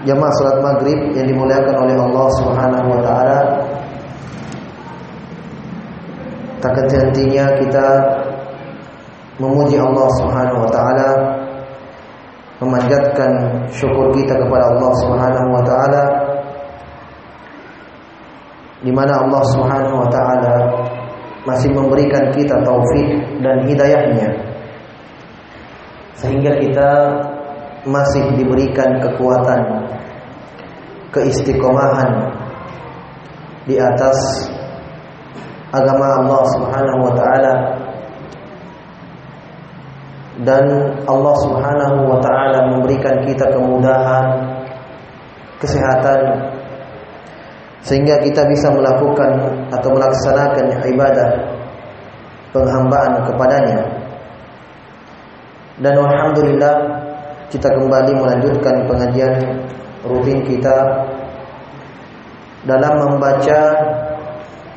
Jamaah salat maghrib yang dimuliakan oleh Allah Subhanahu wa taala. Tak hentinya kita memuji Allah Subhanahu wa taala memanjatkan syukur kita kepada Allah Subhanahu wa taala di mana Allah Subhanahu wa taala masih memberikan kita taufik dan hidayahnya sehingga kita masih diberikan kekuatan keistiqomahan di atas agama Allah Subhanahu wa taala. Dan Allah Subhanahu wa taala memberikan kita kemudahan kesehatan sehingga kita bisa melakukan atau melaksanakan ibadah penghambaan kepadanya. Dan alhamdulillah kita kembali melanjutkan pengajian rutin kita dalam membaca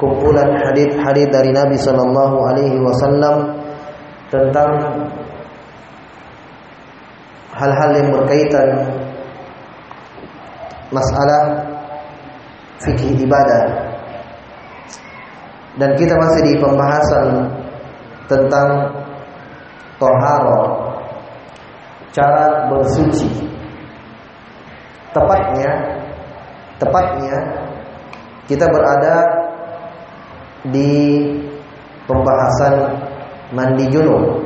kumpulan hadis-hadis dari Nabi sallallahu alaihi wasallam tentang hal-hal yang berkaitan masalah fikih ibadah. Dan kita masih di pembahasan tentang toharo cara bersuci tepatnya tepatnya kita berada di pembahasan mandi junub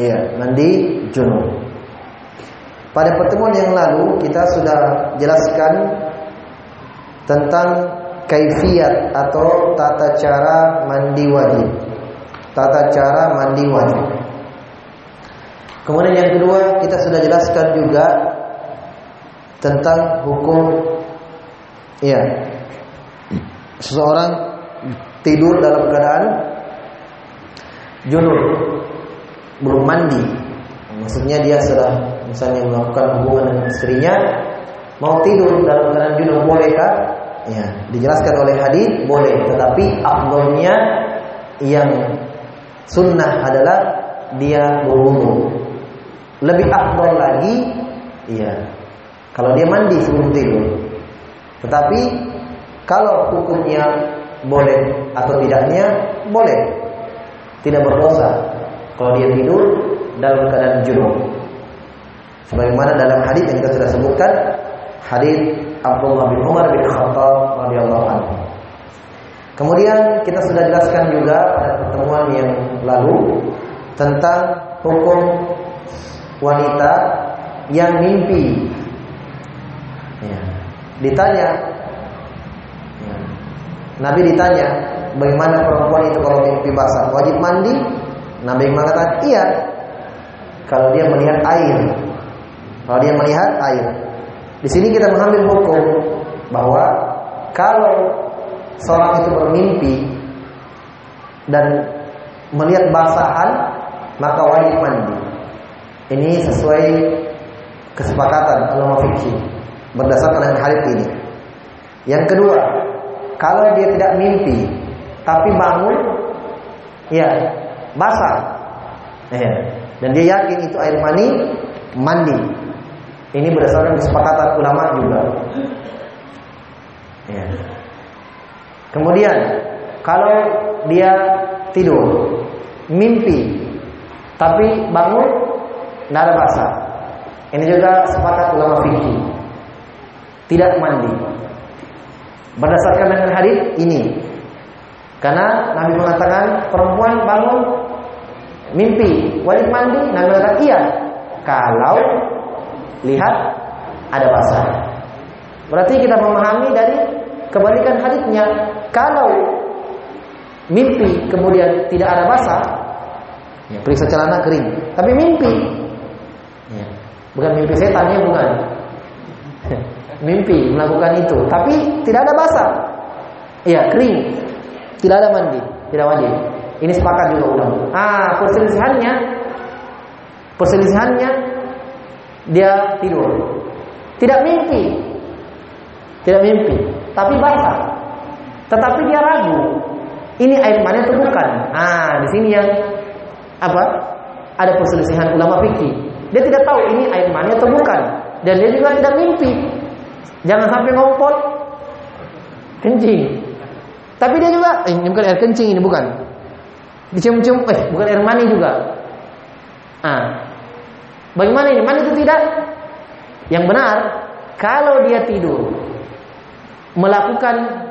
iya mandi junub pada pertemuan yang lalu kita sudah jelaskan tentang kaifiat atau tata cara mandi wajib. Tata cara mandi wajib. Kemudian yang kedua kita sudah jelaskan juga tentang hukum ya seseorang tidur dalam keadaan junub belum mandi. Maksudnya dia sudah misalnya melakukan hubungan dengan istrinya mau tidur dalam keadaan junub bolehkah? Ya, dijelaskan oleh hadis boleh, tetapi afdolnya yang sunnah adalah dia berwudu. Lebih afdol lagi, iya, kalau dia mandi sebelum tidur. Tetapi kalau hukumnya boleh atau tidaknya boleh, tidak berdosa kalau dia tidur dalam keadaan junub. Sebagaimana dalam hadis yang kita sudah sebutkan, hadis Abdullah bin Umar bin Khattab radhiyallahu anhu. Kemudian kita sudah jelaskan juga pada pertemuan yang lalu tentang hukum wanita yang mimpi. Ya. Ditanya, ya. Nabi ditanya, bagaimana perempuan itu kalau mimpi basah? Wajib mandi? Nabi mengatakan, iya. Kalau dia melihat air. Kalau dia melihat air. Di sini kita mengambil hukum bahwa kalau seorang itu bermimpi dan melihat basahan, maka wajib mandi. Ini sesuai kesepakatan ulama fikih berdasarkan hadis ini. Yang kedua, kalau dia tidak mimpi tapi bangun ya basah. Ya. Dan dia yakin itu air mani mandi. Ini berdasarkan kesepakatan ulama juga. Ya. Kemudian kalau dia tidur, mimpi, tapi bangun tidak ada basah. Ini juga sepakat ulama fikih. Tidak mandi. Berdasarkan dengan hadis ini. Karena Nabi mengatakan perempuan bangun mimpi wajib mandi, Nabi mengatakan iya. Kalau lihat ada basah. Berarti kita memahami dari kebalikan hadisnya. Kalau mimpi kemudian tidak ada basah, ya, periksa celana kering. Tapi mimpi, ya, bukan mimpi setan ya bukan. mimpi melakukan itu, tapi tidak ada basah. Iya kering, tidak ada mandi, tidak wajib. Ini sepakat juga ulama. Ah perselisihannya, perselisihannya dia tidur, tidak mimpi, tidak mimpi, tapi basah. Tetapi dia ragu, ini air mani atau bukan? Ah, di sini yang apa? Ada perselisihan ulama fikih. Dia tidak tahu ini air mani atau bukan, dan dia juga tidak mimpi. Jangan sampai ngompol kencing. Tapi dia juga, eh, ini bukan air kencing ini bukan. Dicium-cium, eh bukan air mani juga. Ah, bagaimana ini? Mani itu tidak? Yang benar, kalau dia tidur melakukan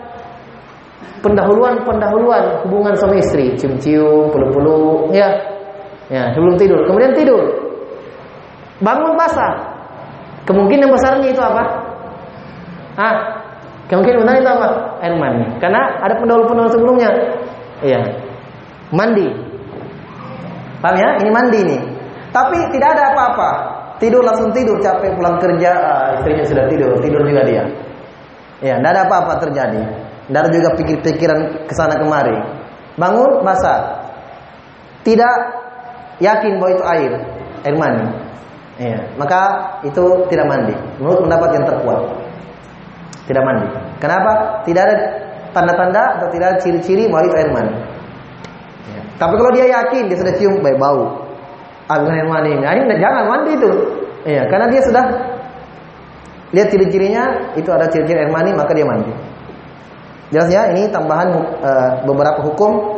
pendahuluan-pendahuluan hubungan suami istri, cium-cium, peluk-peluk, ya. Ya, sebelum tidur. Kemudian tidur. Bangun basah. Kemungkinan besarnya itu apa? Ah, kemungkinan besarnya itu apa? Air mani. Karena ada pendahulu-pendahulu sebelumnya. Iya. Mandi. Paham ya? Ini mandi nih. Tapi tidak ada apa-apa. Tidur langsung tidur, capek pulang kerja, ah, istrinya sudah tidur, tidur juga dia. Ya, tidak ada apa-apa terjadi. Tidak ada juga pikir-pikiran ke sana kemari. Bangun basah. Tidak yakin bahwa itu air, air mani. Ya, maka itu tidak mandi. Menurut pendapat yang terkuat. Tidak mandi. Kenapa? Tidak ada tanda-tanda atau tidak ada ciri-ciri bahwa air mani. Ya. Tapi kalau dia yakin dia sudah cium baik bau. Ah, air mani ini. Akhirnya jangan mandi itu. Ya, karena dia sudah lihat ciri-cirinya itu ada ciri-ciri air mani maka dia mandi. Jelas ya, ini tambahan uh, beberapa hukum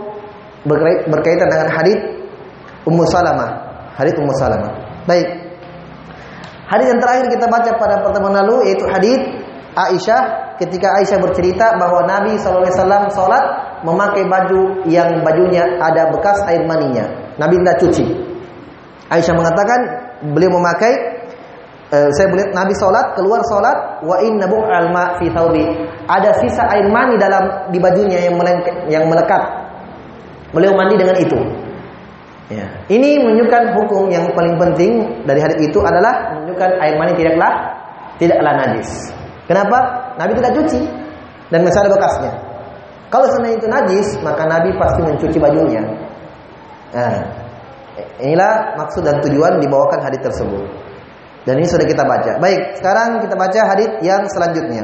berkaitan dengan hadis Ummu Salamah. Hadis Ummu Salamah. Baik. Hadis yang terakhir kita baca pada pertemuan lalu yaitu hadis Aisyah ketika Aisyah bercerita bahwa Nabi SAW sholat memakai baju yang bajunya ada bekas air maninya. Nabi tidak cuci. Aisyah mengatakan beliau memakai Eh, saya melihat Nabi sholat keluar sholat wa inna alma fi thawbi ada sisa air mani dalam di bajunya yang yang melekat beliau mandi dengan itu ya. ini menunjukkan hukum yang paling penting dari hadis itu adalah menunjukkan air mani tidaklah tidaklah najis kenapa Nabi tidak cuci dan masih ada bekasnya kalau sebenarnya itu najis maka Nabi pasti mencuci bajunya nah, inilah maksud dan tujuan dibawakan hadis tersebut dan ini sudah kita baca. Baik, sekarang kita baca hadis yang selanjutnya.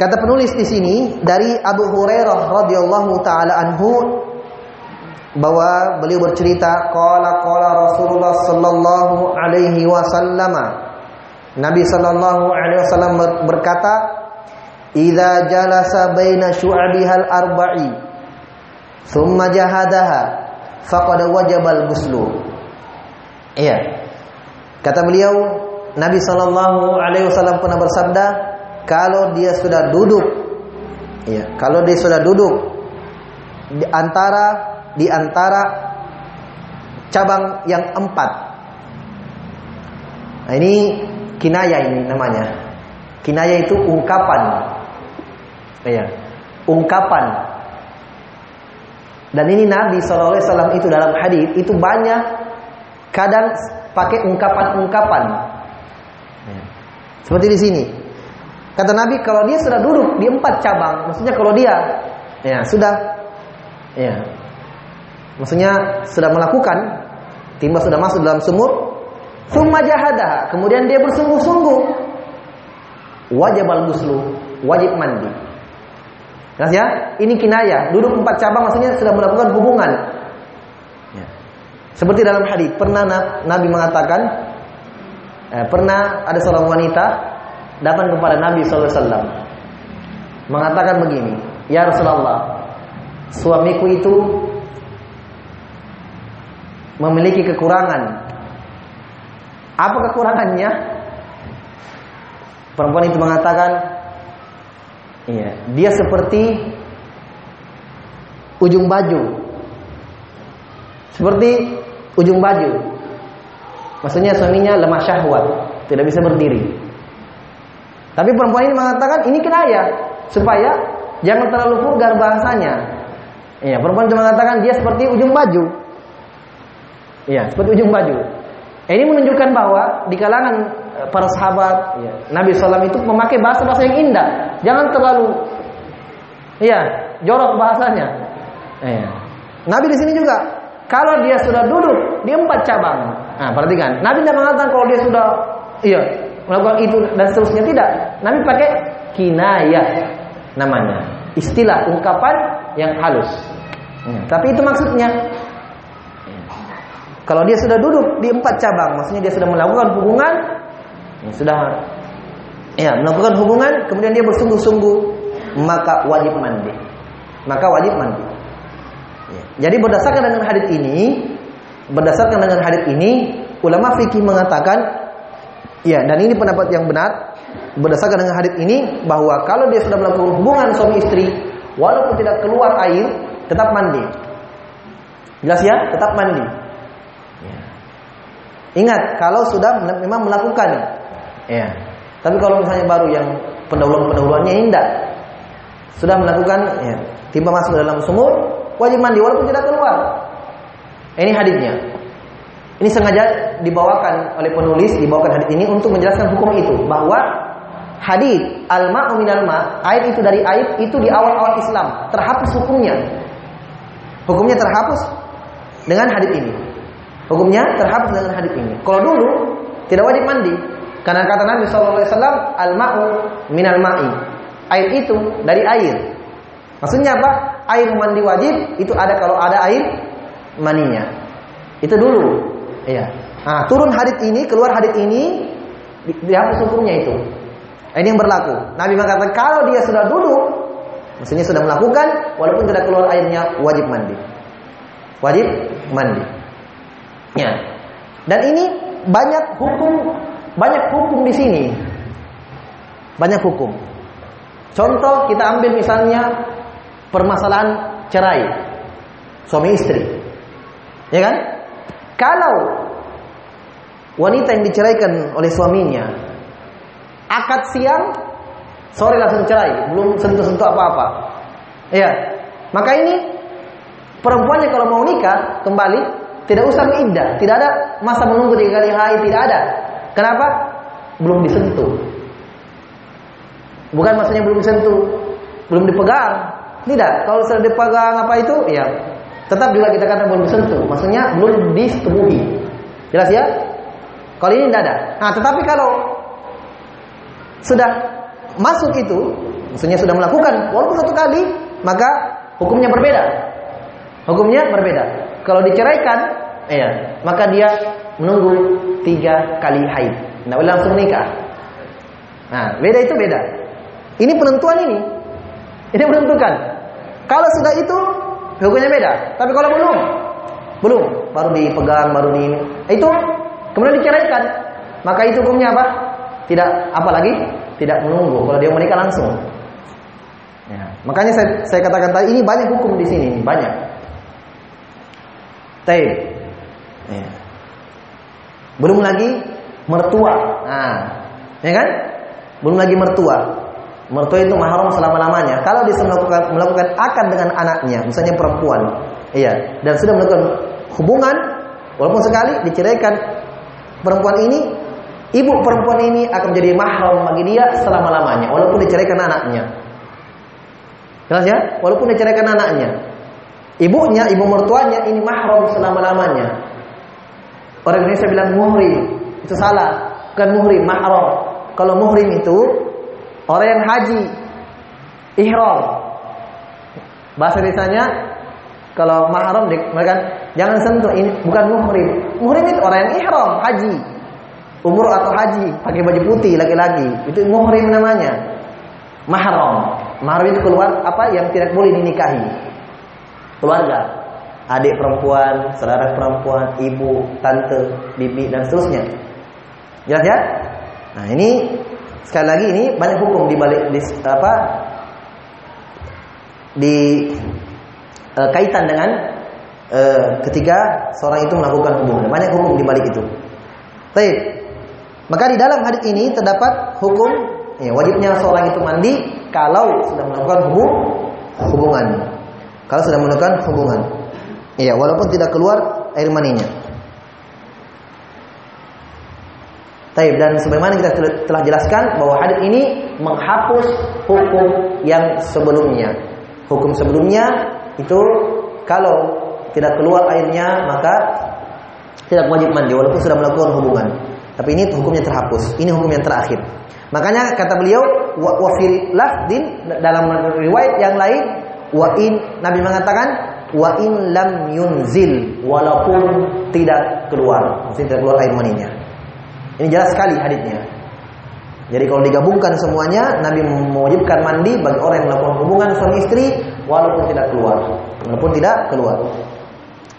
Kata penulis di sini dari Abu Hurairah radhiyallahu taala anhu bahwa beliau bercerita qala qala Rasulullah sallallahu alaihi wasallam. Nabi sallallahu alaihi wasallam berkata idza jalasa baina syu'abihal arba'i thumma jahadaha faqad wajabal ghuslu. Iya. Kata beliau, Nabi Shallallahu Alaihi Wasallam pernah bersabda, kalau dia sudah duduk, ya, kalau dia sudah duduk di antara di antara cabang yang empat. Nah, ini kinaya ini namanya. Kinaya itu ungkapan. Ya. ungkapan. Dan ini Nabi SAW itu dalam hadis itu banyak kadang pakai ungkapan-ungkapan. Ya. Seperti di sini. Kata Nabi kalau dia sudah duduk di empat cabang, maksudnya kalau dia ya sudah ya maksudnya sudah melakukan timba sudah masuk dalam sumur, summa jahada, kemudian dia bersungguh-sungguh wajib al-ghuslu, wajib mandi. Jelas ya? Ini kinayah. Duduk empat cabang maksudnya sudah melakukan hubungan. Ya. Seperti dalam hadis pernah Nabi mengatakan eh, pernah ada seorang wanita datang kepada Nabi SAW mengatakan begini, Ya Rasulullah, suamiku itu memiliki kekurangan. Apa kekurangannya? Perempuan itu mengatakan, iya, dia seperti ujung baju. Seperti ujung baju. Maksudnya suaminya lemah syahwat, tidak bisa berdiri. Tapi perempuan ini mengatakan ini kenaya supaya jangan terlalu vulgar bahasanya. Iya, perempuan itu mengatakan dia seperti ujung baju. Iya, seperti ujung baju. Ini menunjukkan bahwa di kalangan eh, para sahabat ya, Nabi SAW itu memakai bahasa-bahasa yang indah. Jangan terlalu iya, jorok bahasanya. Iya. Nabi di sini juga kalau dia sudah duduk di empat cabang. Nah, perhatikan. Nabi tidak mengatakan kalau dia sudah iya, melakukan itu dan seterusnya tidak. Nabi pakai kinayah namanya. Istilah ungkapan yang halus. Ya, tapi itu maksudnya. Kalau dia sudah duduk di empat cabang, maksudnya dia sudah melakukan hubungan, ya, sudah ya melakukan hubungan, kemudian dia bersungguh-sungguh, maka wajib mandi. Maka wajib mandi. Ya. Jadi berdasarkan dengan hadis ini, berdasarkan dengan hadis ini, ulama fikih mengatakan Ya, dan ini pendapat yang benar berdasarkan dengan hadis ini bahwa kalau dia sudah melakukan hubungan suami istri walaupun tidak keluar air tetap mandi. Jelas ya? Tetap mandi. Ingat kalau sudah memang melakukan ya. Tapi kalau misalnya baru yang pendahuluan-pendahuluannya indah sudah melakukan ya, tiba masuk dalam sumur wajib mandi walaupun tidak keluar. Ini hadisnya. Ini sengaja dibawakan oleh penulis, dibawakan hadis ini untuk menjelaskan hukum itu bahwa hadis al-ma'u minal ma, air itu dari air itu di awal-awal Islam, terhapus hukumnya. Hukumnya terhapus dengan hadis ini. Hukumnya terhapus dengan hadis ini. Kalau dulu tidak wajib mandi karena kata Nabi SAW al-ma'u minal ma'i. Air itu dari air. Maksudnya apa? Air mandi wajib itu ada kalau ada air maninya. Itu dulu. Iya. Nah, turun hadis ini, keluar hadis ini, dihapus hukumnya itu. Ini yang berlaku. Nabi mengatakan kalau dia sudah duduk, maksudnya sudah melakukan, walaupun tidak keluar airnya, wajib mandi. Wajib mandi. Ya. Dan ini banyak hukum, banyak hukum di sini. Banyak hukum. Contoh kita ambil misalnya permasalahan cerai suami istri. Ya kan? Kalau wanita yang diceraikan oleh suaminya akad siang sore langsung cerai, belum sentuh-sentuh apa-apa. Iya. Maka ini perempuannya kalau mau nikah kembali tidak usah iddah, tidak ada masa menunggu tiga kali haid, tidak ada. Kenapa? Belum disentuh. Bukan maksudnya belum disentuh, belum dipegang. Tidak. Kalau sudah dipegang apa itu, ya Tetap juga kita katakan belum disentuh, maksudnya belum disetubuhi. Jelas ya? Kalau ini tidak ada. Nah, tetapi kalau sudah masuk itu, maksudnya sudah melakukan walaupun satu kali, maka hukumnya berbeda. Hukumnya berbeda. Kalau diceraikan, ya, maka dia menunggu tiga kali haid. Boleh langsung nikah. Nah, beda itu beda. Ini penentuan ini. Ini menentukan. Kalau sudah itu hukumnya beda. Tapi kalau belum, belum, baru dipegang, baru di ini, itu kemudian diceraikan, maka itu hukumnya apa? Tidak apa lagi? Tidak menunggu. Kalau dia menikah langsung. Ya. Makanya saya, saya katakan tadi ini banyak hukum di sini, banyak. Taib. Ya. Belum lagi mertua. Nah, ya kan? Belum lagi mertua. Mertua itu mahram selama-lamanya. Kalau dia melakukan melakukan, akad dengan anaknya, misalnya perempuan, iya, dan sudah melakukan hubungan, walaupun sekali diceraikan perempuan ini, ibu perempuan ini akan menjadi mahram bagi dia selama lamanya, walaupun diceraikan anaknya. Jelas ya? Walaupun diceraikan anaknya, ibunya, ibu mertuanya ini mahram selama lamanya. Orang Indonesia bilang muhrim, itu salah, bukan muhrim, mahram. Kalau muhrim itu orang yang haji, ihram. Bahasa desanya kalau mahram mereka jangan sentuh ini bukan muhrim. Muhrim itu orang yang ihram, haji. Umur atau haji, pakai baju putih laki-laki. Itu muhrim namanya. Mahram. Mahram itu keluar apa yang tidak boleh dinikahi. Keluarga. Adik perempuan, saudara perempuan, ibu, tante, bibi dan seterusnya. Jelas ya? Nah, ini sekali lagi ini banyak hukum di balik di, apa di e, kaitan dengan e, ketika seorang itu melakukan hubungan. Banyak hukum di balik itu. Baik. Maka di dalam hadis ini terdapat hukum ya, wajibnya seorang itu mandi kalau sudah melakukan hubung, hubungan. Kalau sudah melakukan hubungan. Iya, walaupun tidak keluar air maninya. Taib dan sebagaimana kita telah jelaskan bahwa hadis ini menghapus hukum yang sebelumnya. Hukum sebelumnya itu kalau tidak keluar airnya maka tidak wajib mandi walaupun sudah melakukan hubungan. Tapi ini hukumnya terhapus. Ini hukum yang terakhir. Makanya kata beliau wa, wa lafdin dalam riwayat yang lain wa in Nabi mengatakan wa in lam yunzil walaupun tidak keluar, maksudnya tidak keluar air maninya. Ini jelas sekali hadisnya. Jadi kalau digabungkan semuanya, Nabi mewajibkan mandi bagi orang yang melakukan hubungan suami istri walaupun tidak keluar, walaupun tidak keluar.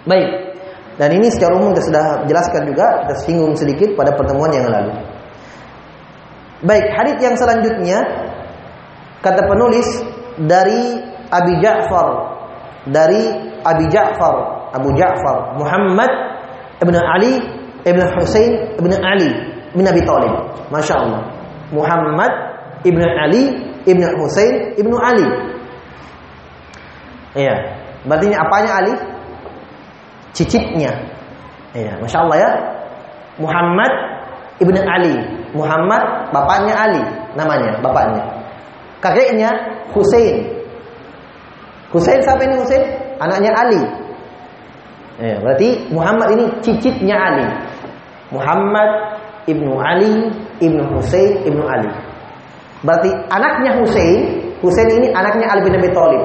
Baik. Dan ini secara umum kita sudah jelaskan juga, kita singgung sedikit pada pertemuan yang lalu. Baik, hadis yang selanjutnya kata penulis dari Abi Ja'far dari Abi Ja'far Abu Ja'far Muhammad ibn Ali ibn Husain ibn Ali bin Abi Thalib. Masya Allah. Muhammad ibn Ali ibn Husain ibn Ali. Iya. Berarti ini apanya Ali? Cicitnya. Iya, Masya Allah ya. Muhammad ibn Ali. Muhammad bapaknya Ali namanya, bapaknya. Kakeknya Husain. Husain siapa ini Husain? Anaknya Ali. Ya, berarti Muhammad ini cicitnya Ali. Muhammad ibnu Ali ibnu Husain ibnu Ali. Berarti anaknya Husain, Husain ini anaknya Ali bin Abi Thalib,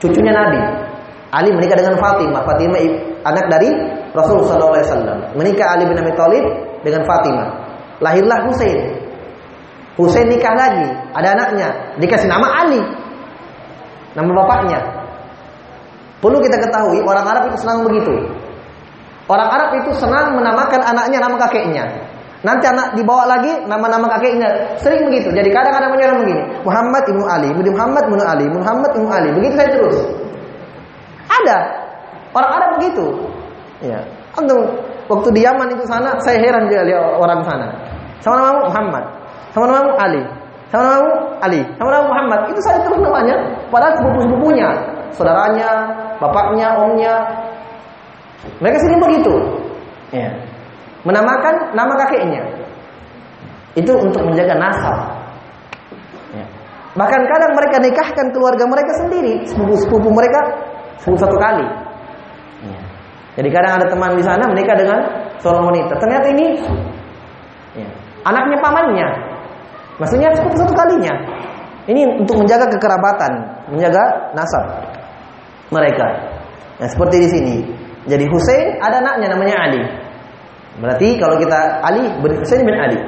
cucunya Nabi. Ali menikah dengan Fatimah. Fatimah anak dari Rasulullah SAW. Menikah Ali bin Abi Thalib dengan Fatimah. Lahirlah Husain. Husain nikah lagi, ada anaknya, dikasih nama Ali. Nama bapaknya. Perlu kita ketahui orang Arab itu senang begitu. Orang Arab itu senang menamakan anaknya nama kakeknya. Nanti anak dibawa lagi nama-nama kakeknya. Sering begitu. Jadi kadang-kadang menyerang begini. Muhammad ibnu Ali, Muhammad ibnu Ali, Muhammad ibnu Ali. Begitu saya terus. Ada. Orang Arab begitu. Ya. Untuk waktu di Yaman itu sana, saya heran dia lihat orang sana. Sama nama Muhammad, sama nama Ali, sama nama Ali, sama nama Muhammad. Itu saya terus namanya. Padahal sepupu-sepupunya, saudaranya, bapaknya, omnya, mereka sering begitu. Ya. Menamakan nama kakeknya. Itu untuk menjaga nasab. Ya. Bahkan kadang mereka nikahkan keluarga mereka sendiri, sepupu-sepupu mereka sepupu satu kali. Ya. Jadi kadang ada teman di sana menikah dengan seorang wanita. Ternyata ini ya, anaknya pamannya. Maksudnya sepupu satu kalinya. Ini untuk menjaga kekerabatan, menjaga nasab mereka. Nah, seperti di sini. Jadi Hussein ada anaknya namanya Ali. Berarti kalau kita Ali bin Hussein bin Ali.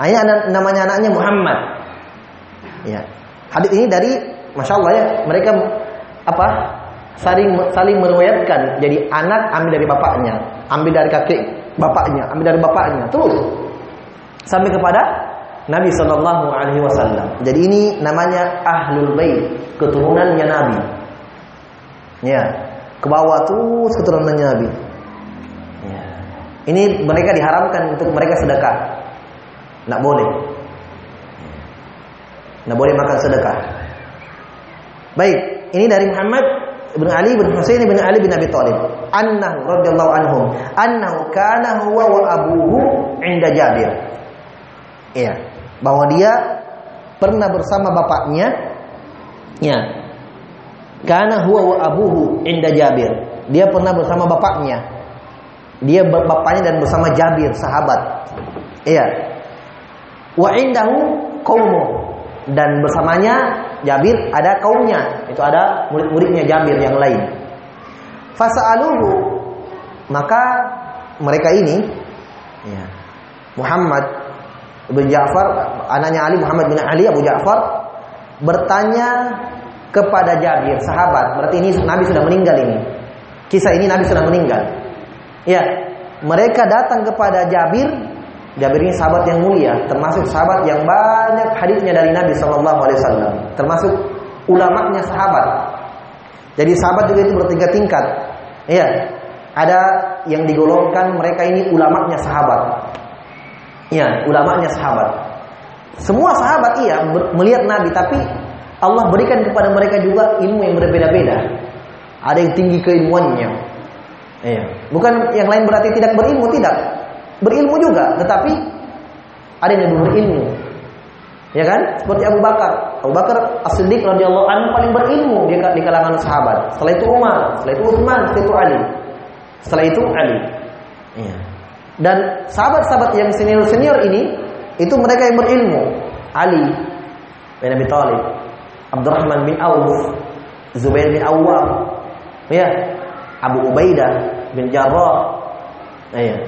Ayah ada namanya anaknya Muhammad. Ya. Hadis ini dari Masya Allah ya mereka apa saling saling meriwayatkan jadi anak ambil dari bapaknya ambil dari kakek bapaknya ambil dari bapaknya terus sampai kepada Nabi Shallallahu Alaihi Wasallam jadi ini namanya ahlul bait keturunannya Nabi ya ke bawah terus keturunannya Nabi. Ya. Ini mereka diharamkan untuk mereka sedekah. Tidak boleh. Tidak boleh makan sedekah. Baik, ini dari Muhammad bin Ali bin Husain bin Ali bin Abi Thalib. Annahu radhiyallahu anhum, annahu kana huwa wa abuhu inda Jabir. Iya, bahwa dia pernah bersama bapaknya ya. Karena huwa wa abuhu inda Jabir. Dia pernah bersama bapaknya. Dia bapaknya dan bersama Jabir, sahabat. Iya. Wa indahu qaumu dan bersamanya Jabir ada kaumnya, itu ada murid-muridnya Jabir yang lain. Fasa'aluhu maka mereka ini ya, Muhammad bin Ja'far, anaknya Ali Muhammad bin Ali Abu Ja'far bertanya kepada Jabir, sahabat. Berarti ini Nabi sudah meninggal ini. Kisah ini Nabi sudah meninggal. Ya, mereka datang kepada Jabir. Jabir ini sahabat yang mulia, termasuk sahabat yang banyak hadisnya dari Nabi Shallallahu Alaihi Wasallam, termasuk ulamanya sahabat. Jadi sahabat juga itu bertingkat-tingkat. Iya, ada yang digolongkan mereka ini ulamanya sahabat. Iya, ulamanya sahabat. Semua sahabat iya melihat Nabi, tapi Allah berikan kepada mereka juga ilmu yang berbeda-beda. Ada yang tinggi keilmuannya. Iya. Bukan yang lain berarti tidak berilmu, tidak. Berilmu juga, tetapi ada yang lebih berilmu. Ya kan? Seperti Abu Bakar. Abu Bakar As-Siddiq radhiyallahu anhu paling berilmu di, di kalangan sahabat. Setelah itu Umar, setelah itu Utsman, setelah itu Ali. Setelah itu Ali. Iya. Dan sahabat-sahabat yang senior-senior ini itu mereka yang berilmu. Ali bin Abi Thalib, Abdurrahman bin Auf, Zubair bin Awwam, ya, Abu Ubaidah bin Jarrah, ya.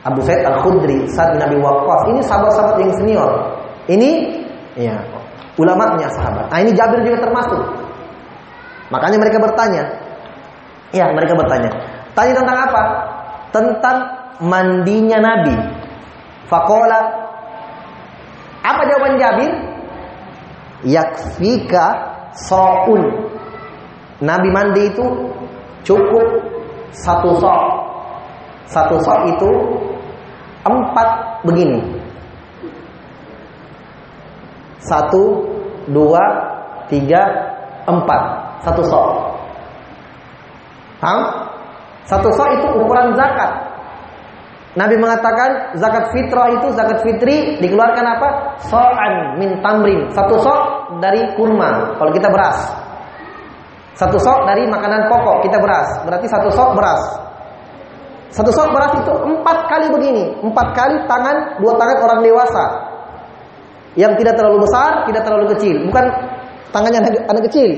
Abu Said Al-Khudri, Sa'ad bin Abi Waqqas. Ini sahabat-sahabat yang senior. Ini ya, ulamanya sahabat. Nah, ini Jabir juga termasuk. Makanya mereka bertanya. Ya, mereka bertanya. Tanya tentang apa? Tentang mandinya Nabi. Fakola. Apa jawaban Jabir? yakfika so'un. Nabi mandi itu cukup satu so'. Satu so' itu empat begini. Satu, dua, tiga, empat. Satu so'. Paham? Satu so' itu ukuran zakat. Nabi mengatakan zakat fitrah itu zakat fitri dikeluarkan apa? So'an min tamrin. Satu sok dari kurma. Kalau kita beras. Satu sok dari makanan pokok kita beras. Berarti satu sok beras. Satu sok beras itu empat kali begini. Empat kali tangan, dua tangan orang dewasa. Yang tidak terlalu besar, tidak terlalu kecil. Bukan tangannya anak, anak kecil.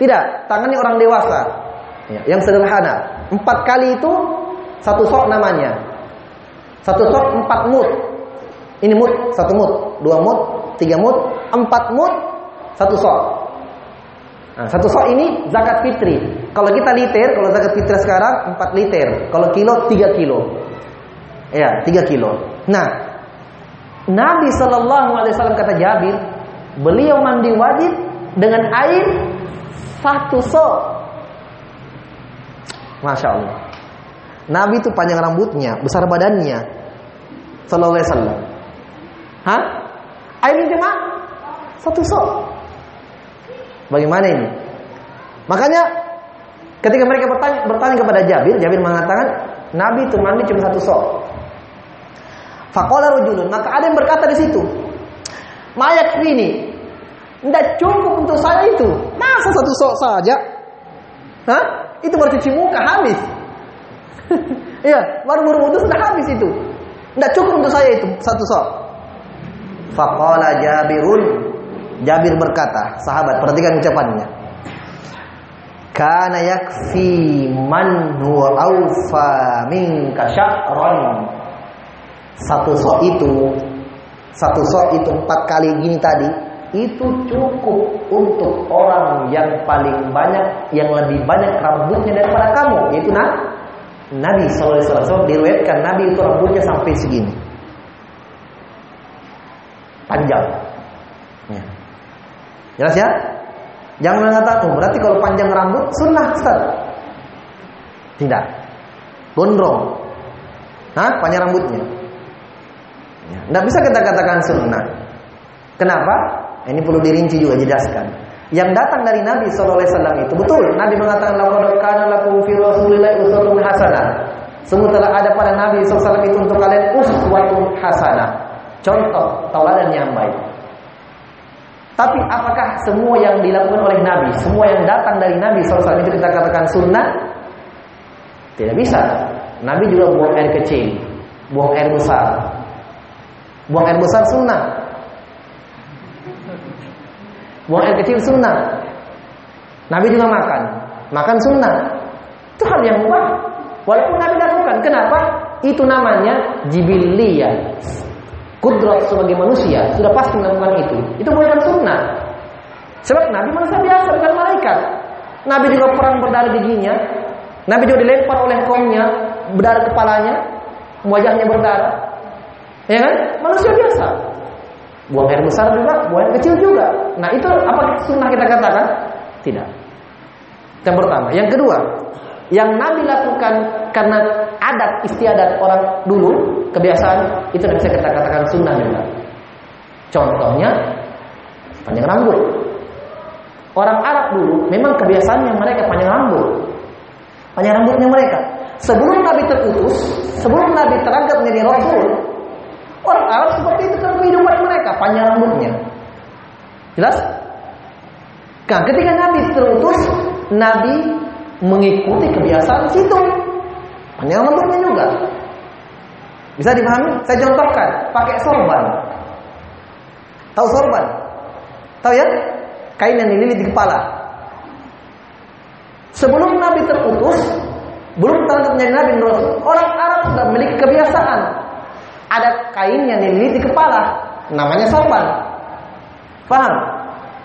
Tidak, tangannya orang dewasa. Ya, yang sederhana. Empat kali itu satu sok namanya. Satu sok empat mut. Ini mut, satu mut, dua mut, tiga mut, empat mut, satu sok. Nah, satu sok ini zakat fitri. Kalau kita liter, kalau zakat fitri sekarang empat liter. Kalau kilo tiga kilo. Ya, tiga kilo. Nah, Nabi Shallallahu Alaihi Wasallam kata Jabir, beliau mandi wajib dengan air satu sok. Masya Allah. Nabi itu panjang rambutnya, besar badannya. Sallallahu alaihi wasallam. Hah? Air cuma satu sok. Bagaimana ini? Makanya ketika mereka bertanya, bertanya kepada Jabir, Jabir mengatakan Nabi itu mandi cuma satu sok. Fakola rojulun, maka ada yang berkata di situ, Mayak ini, tidak cukup untuk saya itu. Masa satu sok saja? Hah? Itu baru cuci muka habis. Iya, baru berwudu sudah habis itu. Tidak cukup untuk saya itu satu sok. Faqala Jabirun Jabir berkata, sahabat, perhatikan ucapannya. Kana yakfi man huwa awfa minka sya'ran. Satu sok itu satu sok itu empat kali gini tadi itu cukup untuk orang yang paling banyak yang lebih banyak rambutnya daripada kamu yaitu nah Nabi SAW diriwayatkan Nabi itu rambutnya sampai segini. Panjang. Ya. Jelas ya? Jangan mengatakan, berarti kalau panjang rambut sunnah Ustaz. Tidak. Gondrong. Hah? Panjang rambutnya. Ya. Bisa kita katakan sunnah. Kenapa? Ini perlu dirinci juga jelaskan. Yang datang dari Nabi Shallallahu Alaihi itu betul. Nabi mengatakan laqad kana lakum fi Rasulillah uswatun hasanah. Semua telah ada pada Nabi SAW itu untuk kalian uswatun hasanah. Contoh tauladan yang baik. Tapi apakah semua yang dilakukan oleh Nabi, semua yang datang dari Nabi SAW itu kita katakan sunnah? Tidak bisa. Nabi juga buang air kecil, buang air besar. Buang air besar sunnah. Buang air kecil sunnah. Nabi juga makan, makan sunnah. Itu hal yang mubah. Walaupun Nabi lakukan, kenapa? Itu namanya jibiliyah. Kudrat sebagai manusia sudah pasti melakukan itu. Itu bukan sunnah. Sebab Nabi manusia biasa bukan malaikat. Nabi juga perang berdarah giginya. Nabi juga dilempar oleh kaumnya berdarah kepalanya, wajahnya berdarah. Ya kan? Manusia biasa. Buang air besar juga, buang air kecil juga. Nah itu apa sunnah kita katakan? Tidak. Yang pertama. Yang kedua, yang Nabi lakukan karena adat istiadat orang dulu kebiasaan itu bisa kita katakan sunnah juga. Contohnya panjang rambut. Orang Arab dulu memang kebiasaannya mereka panjang rambut. Panjang rambutnya mereka. Sebelum Nabi terutus, sebelum Nabi terangkat menjadi Rasul, orang Arab seperti itu kan kehidupan panjang rambutnya. Jelas? Nah, ketika Nabi terutus, Nabi mengikuti kebiasaan situ. Hanya rambutnya juga. Bisa dipahami? Saya contohkan, pakai sorban. Tahu sorban? Tahu ya? Kain yang dililit di kepala. Sebelum Nabi terutus, belum tanda menjadi Nabi Rasul, orang Arab sudah memiliki kebiasaan. Ada kain yang dililit di kepala, namanya sorban. Paham?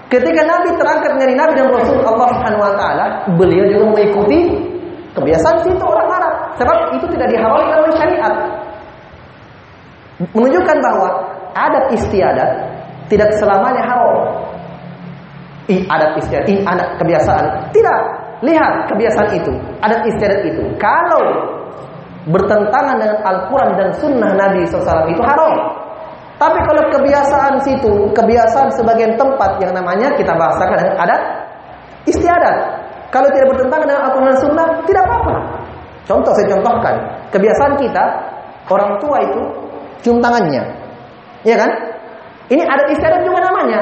Ketika Nabi terangkat menjadi Nabi dan Rasul Allah Subhanahu wa taala, beliau juga mengikuti kebiasaan situ orang Arab. Sebab itu tidak dihalalkan oleh syariat. Menunjukkan bahwa adat istiadat tidak selamanya haram. I adat istiadat, i adat kebiasaan. Tidak. Lihat kebiasaan itu, adat istiadat itu. Kalau bertentangan dengan Al-Quran dan Sunnah Nabi SAW itu haram. Tapi kalau kebiasaan situ, kebiasaan sebagian tempat yang namanya kita bahasakan dengan adat istiadat. Kalau tidak bertentangan dengan Al-Quran Sunnah, tidak apa-apa. Contoh saya contohkan, kebiasaan kita orang tua itu cium tangannya, ya kan? Ini adat istiadat juga namanya.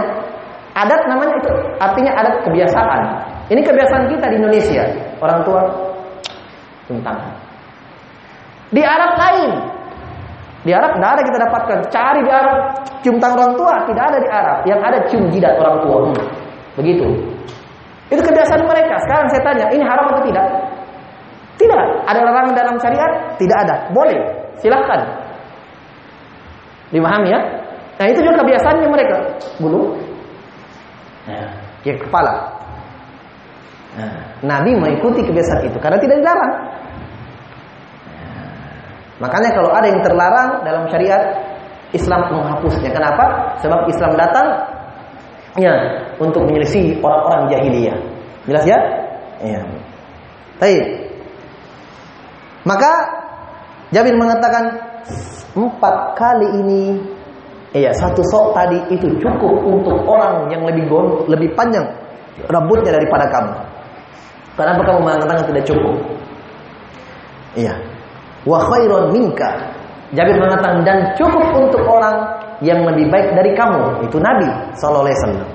Adat namanya itu artinya adat kebiasaan. Ini kebiasaan kita di Indonesia. Orang tua cium tangan. Di Arab lain. Di Arab tidak ada kita dapatkan. Cari di Arab cium tangan orang tua tidak ada di Arab. Yang ada cium jidat orang tua. Begitu. Itu kebiasaan mereka. Sekarang saya tanya, ini haram atau tidak? Tidak. Ada larangan dalam syariat? Tidak ada. Boleh. Silahkan. Dipahami ya? Nah itu juga kebiasaannya mereka. Bulu. Nah, ya kepala. Nah, Nabi mengikuti kebiasaan itu karena tidak dilarang. Makanya kalau ada yang terlarang dalam syariat, Islam menghapusnya. Kenapa? Sebab Islam datang ya untuk menyelisih orang-orang jahiliyah. Jelas ya? Iya. Baik. Maka Jabir mengatakan empat kali ini Iya, satu sok tadi itu cukup untuk orang yang lebih gon, lebih panjang rambutnya daripada kamu. Kenapa kamu mengatakan tidak cukup? Iya. Wa khairun minka. Jabir mengatakan dan cukup untuk orang yang lebih baik dari kamu, itu Nabi sallallahu alaihi wasallam.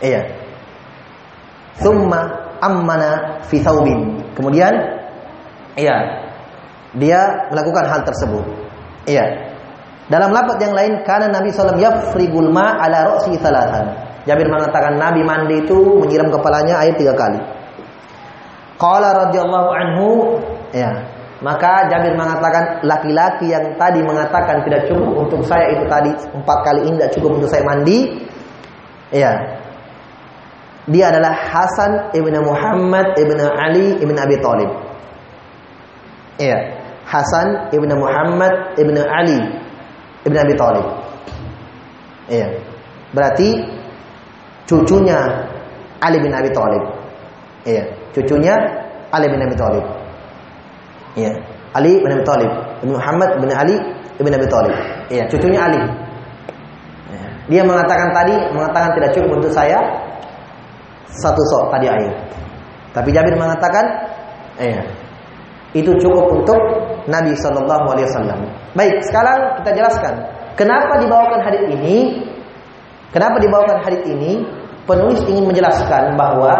Iya. Thumma ammana fi thawbin. Kemudian iya, dia melakukan hal tersebut. Iya. Dalam lafaz yang lain, karena Nabi SAW yafrigul ma ala roksi thalathan. Jabir mengatakan Nabi mandi itu menyiram kepalanya air tiga kali. Qala radhiyallahu anhu, ya. Maka Jabir mengatakan laki-laki yang tadi mengatakan tidak cukup untuk saya itu tadi empat kali ini tidak cukup untuk saya mandi. Ya. Dia adalah Hasan ibn Muhammad ibn Ali ibn Abi Thalib. Ya. Hasan ibn Muhammad ibn Ali Ibn Abi Thalib. Iya. Berarti cucunya Ali bin Abi Thalib. Iya, cucunya Ali bin Abi Thalib. Iya, Ali bin Abi Thalib, Muhammad bin Ali bin Abi Thalib. Iya, cucunya Ali. Iya. Dia mengatakan tadi, mengatakan tidak cukup untuk saya satu sok tadi air. Tapi Jabir mengatakan, eh, itu cukup untuk Nabi Shallallahu Alaihi Wasallam. Baik, sekarang kita jelaskan kenapa dibawakan hadis ini. Kenapa dibawakan hadis ini? Penulis ingin menjelaskan bahwa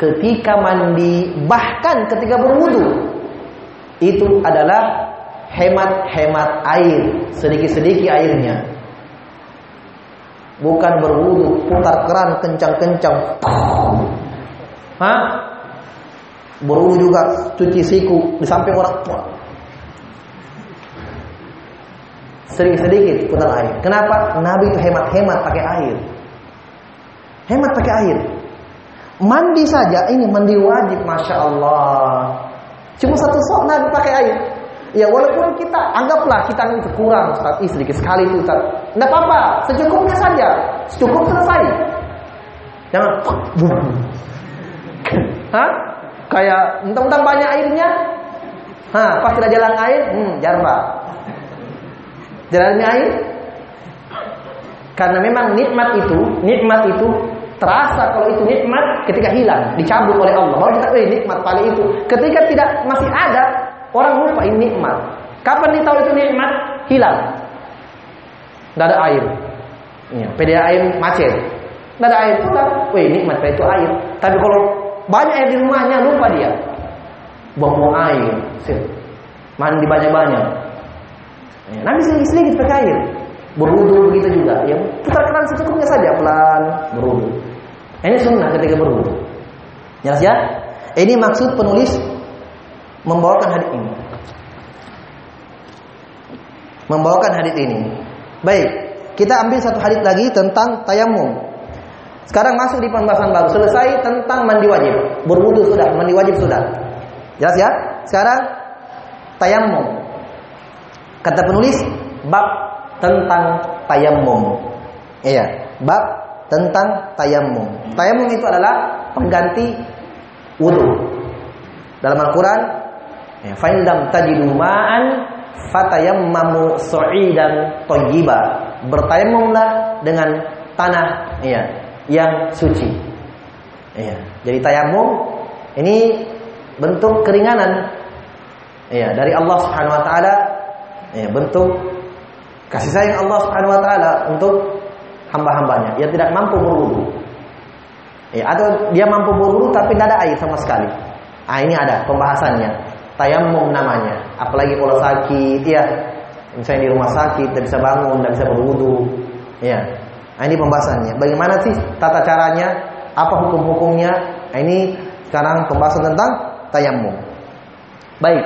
ketika mandi bahkan ketika berwudu itu adalah hemat-hemat air, sedikit-sedikit airnya. Bukan berwudu, putar keran kencang-kencang. Hah? Berwudu juga cuci siku di samping orang tua. Sedikit-sedikit putar air. Kenapa? Nabi itu hemat-hemat pakai air. Hemat pakai air. Mandi saja ini mandi wajib, masya Allah. Cuma satu sok Nabi pakai air. Ya walaupun kita anggaplah kita itu kurang Ustaz, Ih, sedikit sekali itu Ustaz. Enggak apa-apa, secukupnya saja. Cukup selesai. Jangan Hah? Kayak entang-entang banyak airnya. Hah, pas tidak jalan air, hmm, jarba. Jalannya air. Karena memang nikmat itu, nikmat itu terasa kalau itu nikmat ketika hilang, dicabut oleh Allah. Baru kita, eh nikmat paling itu. Ketika tidak masih ada, Orang lupa ini nikmat. Kapan dia tahu itu nikmat? Hilang. Tidak ada air. Ya, PDA air macet. Tidak ada air pula. Wih nikmat itu air. Tapi kalau banyak air di rumahnya lupa dia. Buang air. Mandi banyak-banyak. Ya, nanti sedikit-sedikit pakai air. Berwudu begitu juga. Ya, putar keran secukupnya saja pelan berwudu. Ini sunnah ketika berwudu. Jelas ya? Ini maksud penulis membawakan hadis ini. Membawakan hadis ini. Baik, kita ambil satu hadis lagi tentang tayamum. Sekarang masuk di pembahasan baru. Selesai tentang mandi wajib. Berwudu sudah, mandi wajib sudah. Jelas ya? Sekarang tayamum. Kata penulis bab tentang tayamum. Iya, bab tentang tayamum. Tayamum itu adalah pengganti wudu. Dalam Al-Qur'an Ya, Fa'indam tajidu ma'an fatayammamu su'idan thayyiba. Bertayamumlah dengan tanah ya, yang suci. Ya, jadi tayamum ini bentuk keringanan ya dari Allah Subhanahu wa taala ya, bentuk kasih sayang Allah Subhanahu wa taala untuk hamba-hambanya yang tidak mampu berwudu. Ya, atau dia mampu berwudu tapi tidak ada air sama sekali. Ah ini ada pembahasannya tayamum namanya. Apalagi kalau sakit, ya. Misalnya di rumah sakit, tidak bisa bangun, tidak bisa berwudu. Ya. Nah, ini pembahasannya. Bagaimana sih tata caranya? Apa hukum-hukumnya? Nah, ini sekarang pembahasan tentang tayamum. Baik.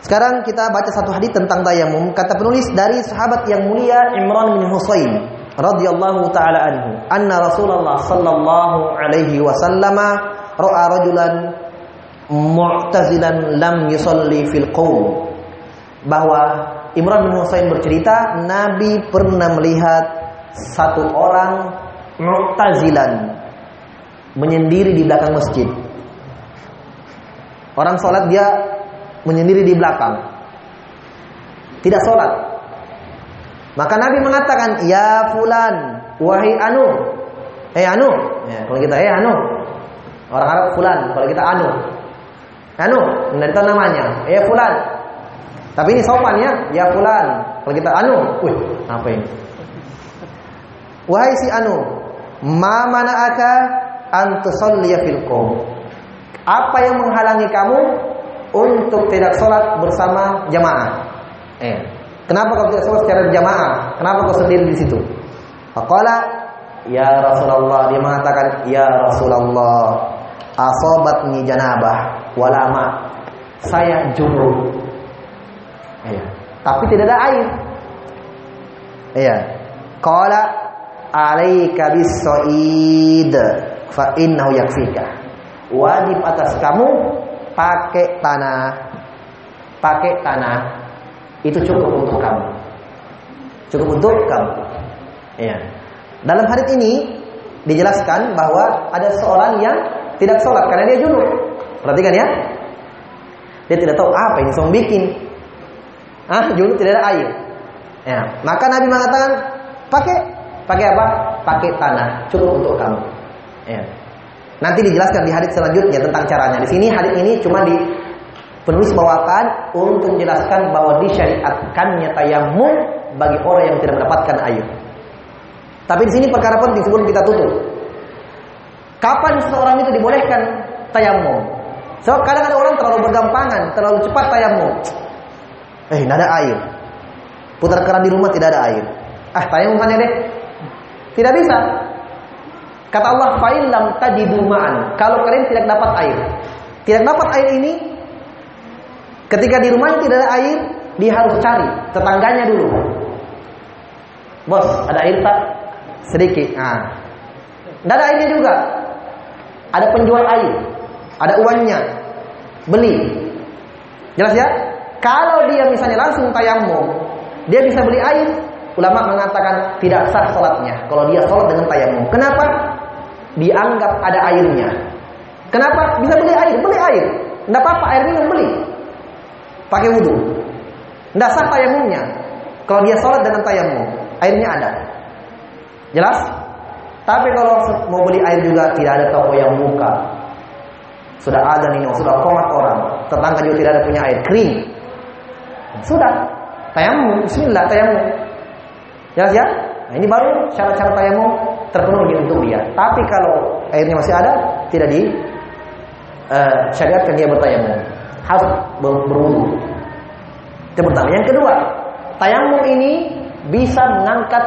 Sekarang kita baca satu hadis tentang tayamum. Kata penulis dari sahabat yang mulia Imran bin Husain radhiyallahu taala anhu, anna Rasulullah sallallahu alaihi wasallam ra'a rajulan Mu'tazilan lam yusalli fil qaum bahwa Imran bin Husain bercerita Nabi pernah melihat satu orang Mu'tazilan menyendiri di belakang masjid. Orang sholat dia menyendiri di belakang. Tidak sholat. Maka Nabi mengatakan, Ya fulan, wahai anu. Eh anu. Ya, kalau kita, eh anu. Orang Arab fulan, kalau kita anu anu dari namanya ya fulan tapi ini sopan ya ya fulan kalau kita anu wih apa ini wahai si anu ma aka antusalliya fil qom apa yang menghalangi kamu untuk tidak sholat bersama jamaah. Eh kenapa kau tidak sholat secara jamaah kenapa kau sendiri di situ? Faqala ya Rasulullah dia mengatakan ya Rasulullah asobatni janabah walama saya junub iya. Tapi tidak ada air. Iya. Qala alaika bisaid fa innahu yakfika. Wajib atas kamu pakai tanah pakai tanah itu cukup untuk kamu cukup untuk kamu iya dalam hadis ini dijelaskan bahwa ada seorang yang tidak sholat karena dia junub. Perhatikan ya. Dia tidak tahu apa ini sombong bikin. Ah, junub tidak ada air. Ya, maka Nabi mengatakan, Pakai pakai apa? Pakai tanah, cukup untuk kamu. Ya. Nanti dijelaskan di hadis selanjutnya tentang caranya. Di sini hadis ini cuma di penulis bawakan untuk menjelaskan bahwa disyariatkannya tayamum bagi orang yang tidak mendapatkan air. Tapi di sini perkara penting sebelum kita tutup. Kapan seseorang itu dibolehkan tayamum? Sebab kadang ada orang terlalu bergampangan, terlalu cepat tayamum. Eh, tidak ada air. Putar keran di rumah tidak ada air. Ah, tayamum saja deh. Tidak bisa. Kata Allah, "Fa'in lam tajidu ma'an." Kalau kalian tidak dapat air. Tidak dapat air ini ketika di rumahnya tidak ada air, dia harus cari tetangganya dulu. Bos, ada air tak? Sedikit. Nah. Tidak ada airnya juga. Ada penjual air. Ada uangnya. Beli. Jelas ya? Kalau dia misalnya langsung tayamum, dia bisa beli air. Ulama mengatakan tidak sah sholatnya. Kalau dia sholat dengan tayamum. Kenapa? Dianggap ada airnya. Kenapa? Bisa beli air, beli air. Tidak apa-apa, air minum beli. Pakai wudhu. Tidak sah tayamumnya. Kalau dia sholat dengan tayamum, airnya ada. Jelas? Tapi kalau mau beli air juga tidak ada toko yang buka. Sudah ada nih, sudah komat orang. Tetangga juga tidak ada punya air kering. Sudah. Tayamum, bismillah tayamum. Jelas ya? Nah, ini baru syarat-syarat tayamum terpenuhi untuk dia. Tapi kalau airnya masih ada, tidak di uh, syariatkan dia bertayamum. Harus ber berwudu. Itu pertama. Yang kedua, tayamum ini bisa mengangkat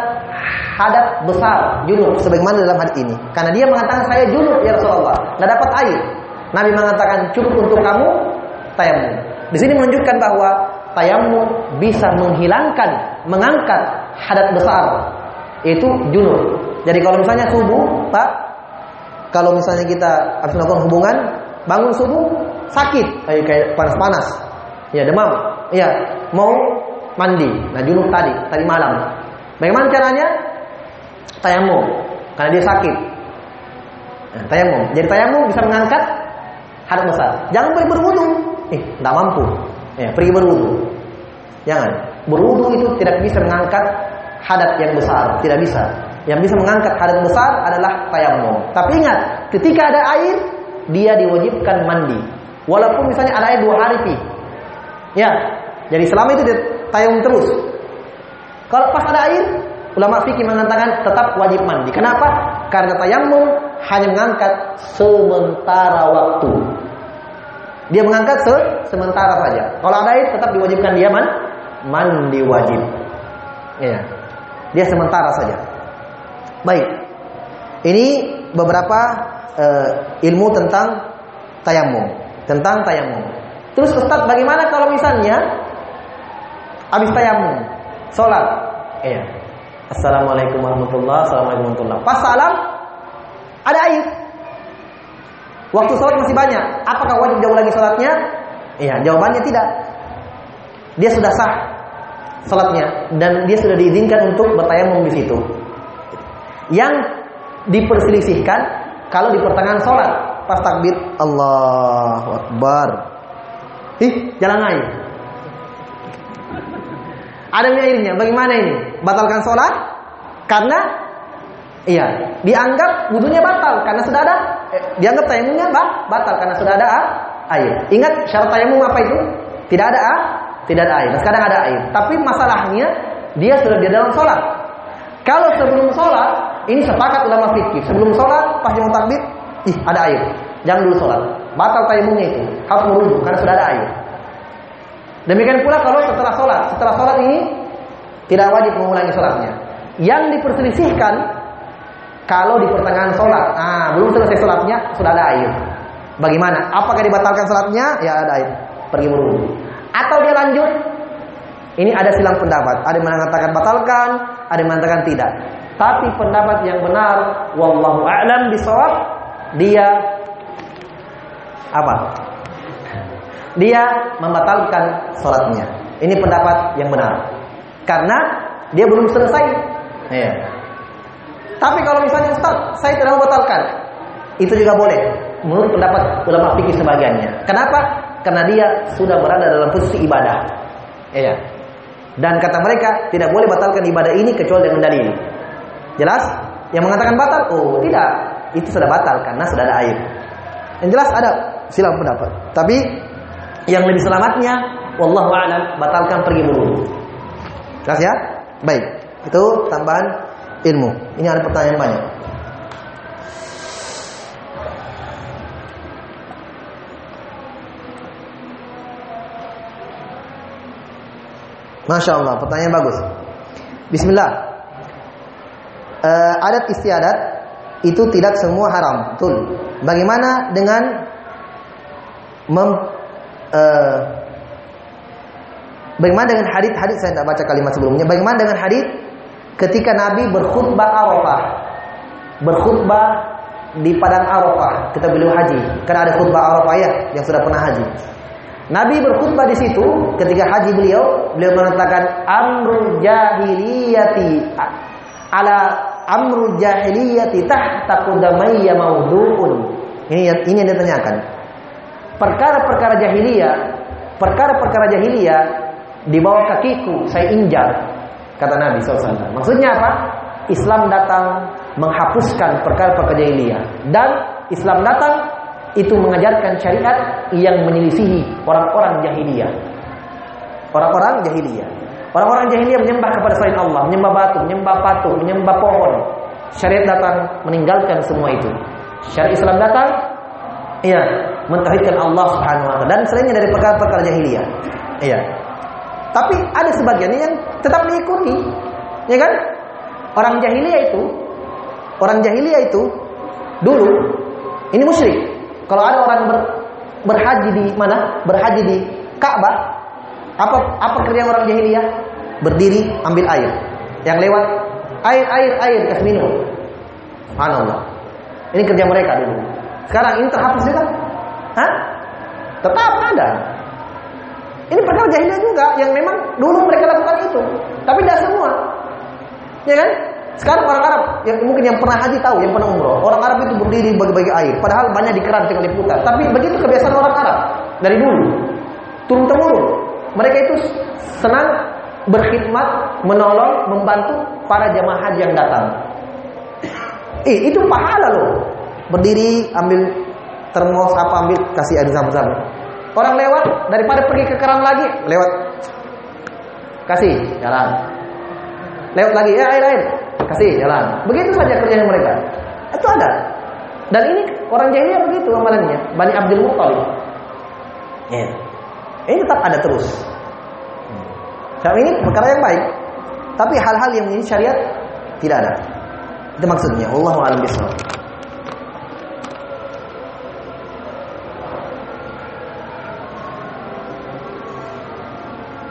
hadat besar junub sebagaimana dalam hadis ini. Karena dia mengatakan saya junub ya Rasulullah, tidak dapat air. Nabi mengatakan cukup untuk kamu tayamum. Di sini menunjukkan bahwa tayamum bisa menghilangkan, mengangkat hadat besar itu junub. Jadi kalau misalnya subuh, Pak, kalau misalnya kita harus melakukan hubungan, bangun subuh sakit, kayak panas-panas, ya demam, ya mau mandi, nah junub tadi, tadi malam. Bagaimana caranya? Tayamum, karena dia sakit. Nah, tayamum. Jadi tayamum bisa mengangkat hadat besar. Jangan pergi berwudu. Eh, tidak mampu. Ya, pergi berwudu. Jangan. Berwudu itu tidak bisa mengangkat hadat yang besar, tidak bisa. Yang bisa mengangkat hadat besar adalah tayamum. Tapi ingat, ketika ada air, dia diwajibkan mandi. Walaupun misalnya ada air dua hari pi. Ya, jadi selama itu dia tayamum terus. Kalau pas ada air, ulama fikih mengatakan tetap wajib mandi. Kenapa? Karena tayamum hanya mengangkat sementara waktu. Dia mengangkat se sementara saja. Kalau ada air tetap diwajibkan dia man mandi wajib. Ya. Dia sementara saja. Baik. Ini beberapa uh, ilmu tentang tayamum, tentang tayamum. Terus Ustaz, bagaimana kalau misalnya habis tayamum, sholat, iya. Assalamualaikum warahmatullahi Assalamualaikum warahmatullahi Pas salam ada air. Waktu sholat masih banyak. Apakah wajib jauh lagi sholatnya? Iya, jawabannya tidak. Dia sudah sah sholatnya dan dia sudah diizinkan untuk bertayamum di situ. Yang diperselisihkan kalau di pertengahan sholat pas takbir Allahu Akbar. Ih, jalan air. Ada airnya. Bagaimana ini? Batalkan sholat? Karena iya, dianggap wudhunya batal karena sudah ada eh, dianggap tayamumnya bah, batal karena sudah ada ah, air. Ingat syarat tayamum apa itu? Tidak ada ah, tidak ada air. Nah, sekarang ada air. Tapi masalahnya dia sudah di dalam sholat. Kalau sebelum sholat, ini sepakat ulama fikih. Sebelum sholat, pas mau takbir, ih ada air. Jangan dulu sholat. Batal tayamumnya itu. Harus meruduk karena sudah ada air. Demikian pula kalau setelah sholat. Setelah sholat ini tidak wajib mengulangi sholatnya. Yang diperselisihkan kalau di pertengahan sholat, ah belum selesai sholatnya sudah ada air. Bagaimana? Apakah dibatalkan sholatnya? Ya ada air. Pergi berwudu. Atau dia lanjut? Ini ada silang pendapat. Ada yang mengatakan batalkan, ada yang mengatakan tidak. Tapi pendapat yang benar, wallahu a'lam bisawab, dia apa? Dia membatalkan sholatnya. Ini pendapat yang benar. Karena dia belum selesai. Ya. Tapi kalau misalnya Ustaz, saya tidak membatalkan. Itu juga boleh. Menurut pendapat ulama fikih sebagiannya. Kenapa? Karena dia sudah berada dalam posisi ibadah. Ya. Dan kata mereka tidak boleh batalkan ibadah ini kecuali dengan dalil. Jelas? Yang mengatakan batal? Oh, tidak. Itu sudah batal karena sudah ada air. Yang jelas ada silang pendapat. Tapi yang lebih selamatnya wallahu a'lam batalkan pergi berwudu. Jelas ya? Baik. Itu tambahan ilmu. Ini ada pertanyaan banyak. Masya Allah, pertanyaan bagus. Bismillah. Uh, adat istiadat itu tidak semua haram, betul. Bagaimana dengan mem, uh, bagaimana dengan hadis-hadis saya tidak baca kalimat sebelumnya. Bagaimana dengan hadis ketika Nabi berkhutbah Arafah, berkhutbah di padang Arafah, kita beliau haji. Karena ada khutbah Arafah ya yang sudah pernah haji. Nabi berkhutbah di situ ketika haji beliau, beliau mengatakan amrul jahiliyati ala amrul jahiliyati tahta qadamayya maudhu'un. Ini yang ini yang ditanyakan. Perkara-perkara jahiliyah, perkara-perkara jahiliyah di bawah kakiku saya injak kata Nabi SAW. Maksudnya apa? Islam datang menghapuskan perkara-perkara jahiliyah dan Islam datang itu mengajarkan syariat yang menyelisihi orang-orang jahiliyah. Orang-orang jahiliyah. Orang-orang jahiliyah menyembah kepada selain Allah, menyembah batu, menyembah patung, menyembah pohon. Syariat datang meninggalkan semua itu. Syariat Islam datang iya, mentauhidkan Allah Subhanahu wa taala dan selainnya dari perkara-perkara jahiliyah. Iya. Tapi ada sebagian yang tetap mengikuti. Ya kan? Orang jahiliyah itu orang jahiliyah itu dulu ini musyrik. Kalau ada orang ber, berhaji di mana? Berhaji di Ka'bah, apa apa kerja orang jahiliyah? Berdiri, ambil air. Yang lewat air, air, air kasih minum. Subhanallah. Ini kerja mereka dulu. Sekarang ini terhapus juga? Hah? Tetap ada. Ini perkara jahiliyah juga yang memang dulu mereka lakukan itu. Tapi tidak semua. Ya kan? Sekarang orang Arab yang mungkin yang pernah haji tahu, yang pernah umroh, orang Arab itu berdiri bagi-bagi air. Padahal banyak di keran tinggal diputar. Tapi begitu kebiasaan orang Arab dari dulu, turun temurun. Mereka itu senang berkhidmat, menolong, membantu para jamaah haji yang datang. Eh, itu pahala loh. Berdiri, ambil termos apa ambil kasih air sama-sama. Orang lewat daripada pergi ke keran lagi, lewat kasih jalan. Lewat lagi ya air air kasih jalan. Begitu saja kerjanya mereka. Itu ada. Dan ini orang jahiliyah begitu amalannya. Bani Abdul Muttalib. Ya. Ini tetap ada terus. Kalau ini perkara yang baik. Tapi hal-hal yang ini syariat tidak ada. Itu maksudnya. Allah a'lam bishawab.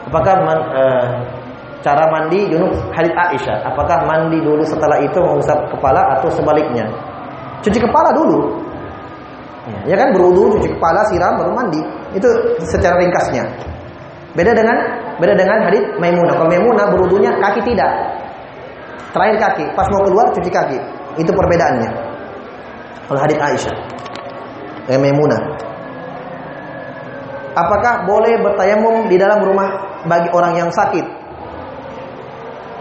Apakah man, uh, cara mandi junub hadits Aisyah. Apakah mandi dulu setelah itu mengusap kepala atau sebaliknya? Cuci kepala dulu. Ya, ya kan berwudu, cuci kepala, siram baru mandi. Itu secara ringkasnya. Beda dengan beda dengan hadits Maimunah. Kalau Maimunah berwudunya kaki tidak. Terakhir kaki, pas mau keluar cuci kaki. Itu perbedaannya. Kalau hadits Aisyah. Eh, Maimunah. Apakah boleh bertayamum di dalam rumah bagi orang yang sakit?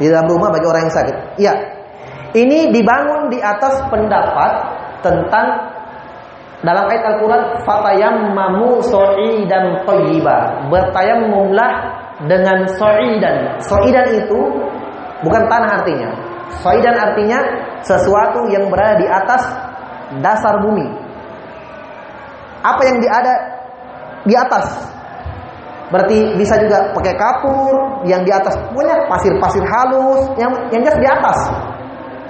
di dalam rumah bagi orang yang sakit. Iya. Ini dibangun di atas pendapat tentang dalam ayat Al-Qur'an fatayammamu dan thayyiba. Bertayamumlah dengan so'idan. So'idan itu bukan tanah artinya. So'idan artinya sesuatu yang berada di atas dasar bumi. Apa yang di ada di atas Berarti bisa juga pakai kapur yang di atas punya pasir-pasir halus yang yang jelas di atas.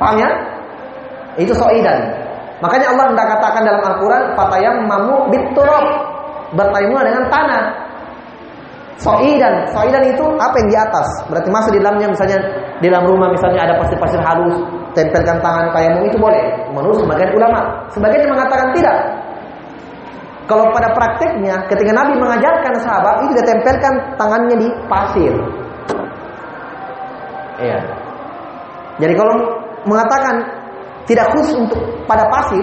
Paham ya? Itu soidan. Makanya Allah hendak katakan dalam Al-Qur'an fatayam mamu biturab. Bertayamum dengan tanah. Soidan, soidan itu apa yang di atas? Berarti masuk di dalamnya misalnya di dalam rumah misalnya ada pasir-pasir halus, tempelkan tangan tayamum itu boleh. Menurut sebagian ulama. Sebagian yang mengatakan tidak. Kalau pada prakteknya ketika Nabi mengajarkan sahabat itu dia tempelkan tangannya di pasir. Iya. Jadi kalau mengatakan tidak khusus untuk pada pasir,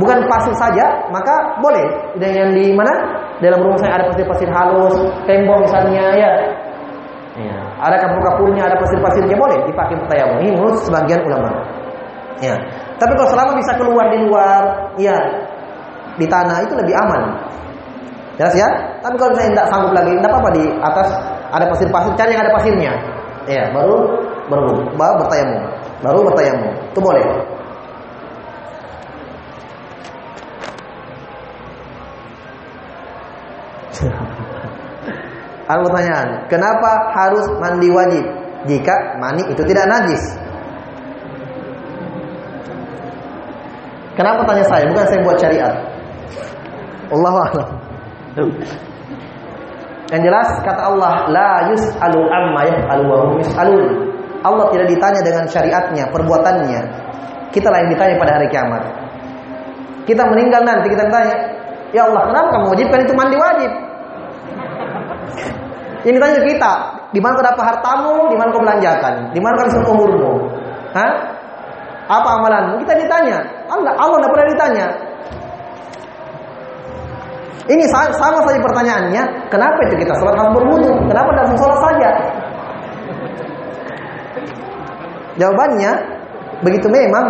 bukan pasir saja, maka boleh. Dan yang di mana? Dalam rumah saya ada pasir-pasir halus, tembok misalnya, ya. Iya. Ada kapur-kapurnya, ada pasir-pasirnya boleh dipakai untuk tayamum. Ini menurut sebagian ulama. Ya. Tapi kalau selama bisa keluar di luar, ya di tanah itu lebih aman. Jelas ya? Tapi kalau saya tidak sanggup lagi, tidak apa-apa di atas ada pasir-pasir, cari yang ada pasirnya. Ya, baru baru baru bertayamum. Baru bertayamum. Itu boleh. Ada pertanyaan, kenapa harus mandi wajib jika mani itu tidak najis? Kenapa tanya saya? Bukan saya buat syariat. Allah a'lam. Yang jelas kata Allah, la yus'alu amma yaf'alu wa hum yus'alun. Allah tidak ditanya dengan syariatnya, perbuatannya. Kita yang ditanya pada hari kiamat. Kita meninggal nanti kita tanya, "Ya Allah, kenapa kamu wajibkan itu mandi wajib?" Yang ditanya kita, di mana kau dapat hartamu, di mana kau belanjakan, di mana kau umurmu? Hah? Apa amalanmu? Kita ditanya. Allah, Allah tidak pernah ditanya. Ini sama saja pertanyaannya, kenapa itu kita sholat harus berwudu? Kenapa tidak sholat saja? Jawabannya, begitu memang.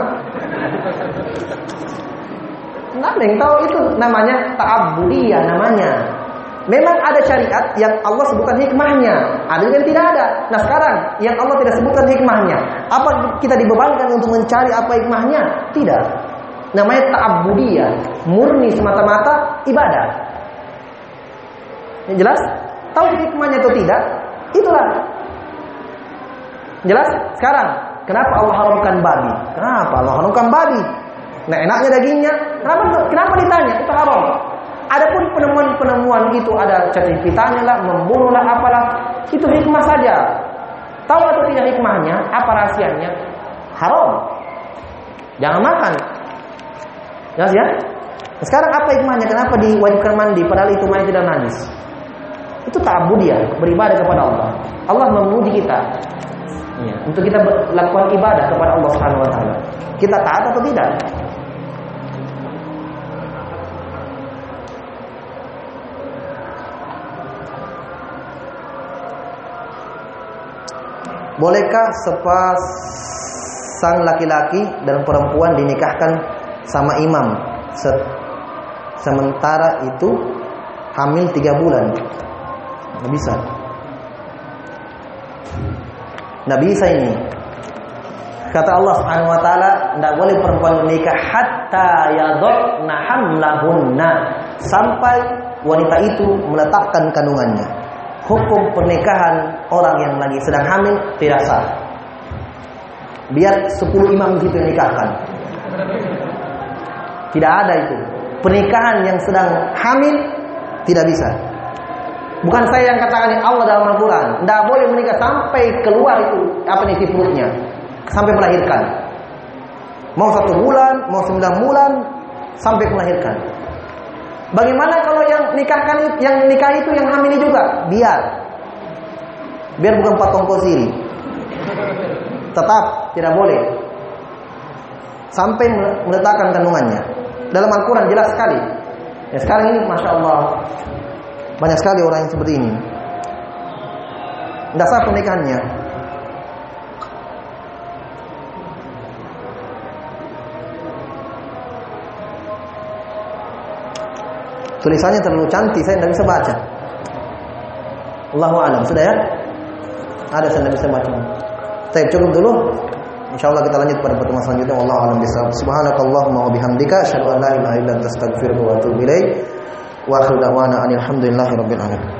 Nggak yang tahu itu namanya ta'abudiyah namanya. Memang ada syariat yang Allah sebutkan hikmahnya, ada yang tidak ada. Nah sekarang yang Allah tidak sebutkan hikmahnya, apa kita dibebankan untuk mencari apa hikmahnya? Tidak. Namanya ta'abudiyah, murni semata-mata ibadah. Yang jelas? Tahu hikmahnya atau tidak? Itulah. Jelas? Sekarang, kenapa Allah haramkan babi? Kenapa Allah haramkan babi? Nah enaknya dagingnya. Kenapa kenapa ditanya? Itu haram. Adapun penemuan-penemuan itu ada cerita lah, membunuh lah, apalah, itu hikmah saja. Tahu atau tidak hikmahnya? Apa rahasianya? Haram. Jangan makan. Jelas ya? Sekarang apa hikmahnya? Kenapa diwajibkan mandi padahal itu mayat tidak najis? Itu ta'abudiyah, beribadah kepada Allah. Allah memuji kita. Ya, untuk kita melakukan ibadah kepada Allah Subhanahu wa taala. Kita taat atau tidak? Bolehkah sepasang laki-laki dan perempuan dinikahkan sama imam sementara itu hamil tiga bulan? Nggak bisa. Nggak bisa ini. Kata Allah Subhanahu wa taala, tidak boleh perempuan menikah hatta yadhna hamlahunna sampai wanita itu meletakkan kandungannya hukum pernikahan orang yang lagi sedang hamil tidak sah. Biar 10 imam di situ nikahkan. Tidak ada itu. Pernikahan yang sedang hamil tidak bisa. Bukan saya yang katakan Allah dalam Al-Quran. Tidak boleh menikah sampai keluar itu apa nih perutnya, sampai melahirkan. Mau satu bulan, mau sembilan bulan, sampai melahirkan. Bagaimana kalau yang nikahkan yang nikah itu yang hamil juga? Biar. Biar bukan patung kosiri. Tetap tidak boleh. Sampai meletakkan kandungannya. Dalam Al-Quran jelas sekali. Ya sekarang ini Masya Allah Banyak sekali orang yang seperti ini Tidak sah pernikahannya Tulisannya terlalu cantik, saya tidak bisa baca. Allahu alam. Sudah ya? Ada saya tidak bisa baca. Saya cukup dulu. Insyaallah kita lanjut pada pertemuan selanjutnya. Wallahu alam bisawab. Subhanakallahumma wa bihamdika asyhadu an la ilaha illa anta astaghfiruka wa atubu ilaik. Wa akhiru da'wana alhamdulillahi rabbil alamin.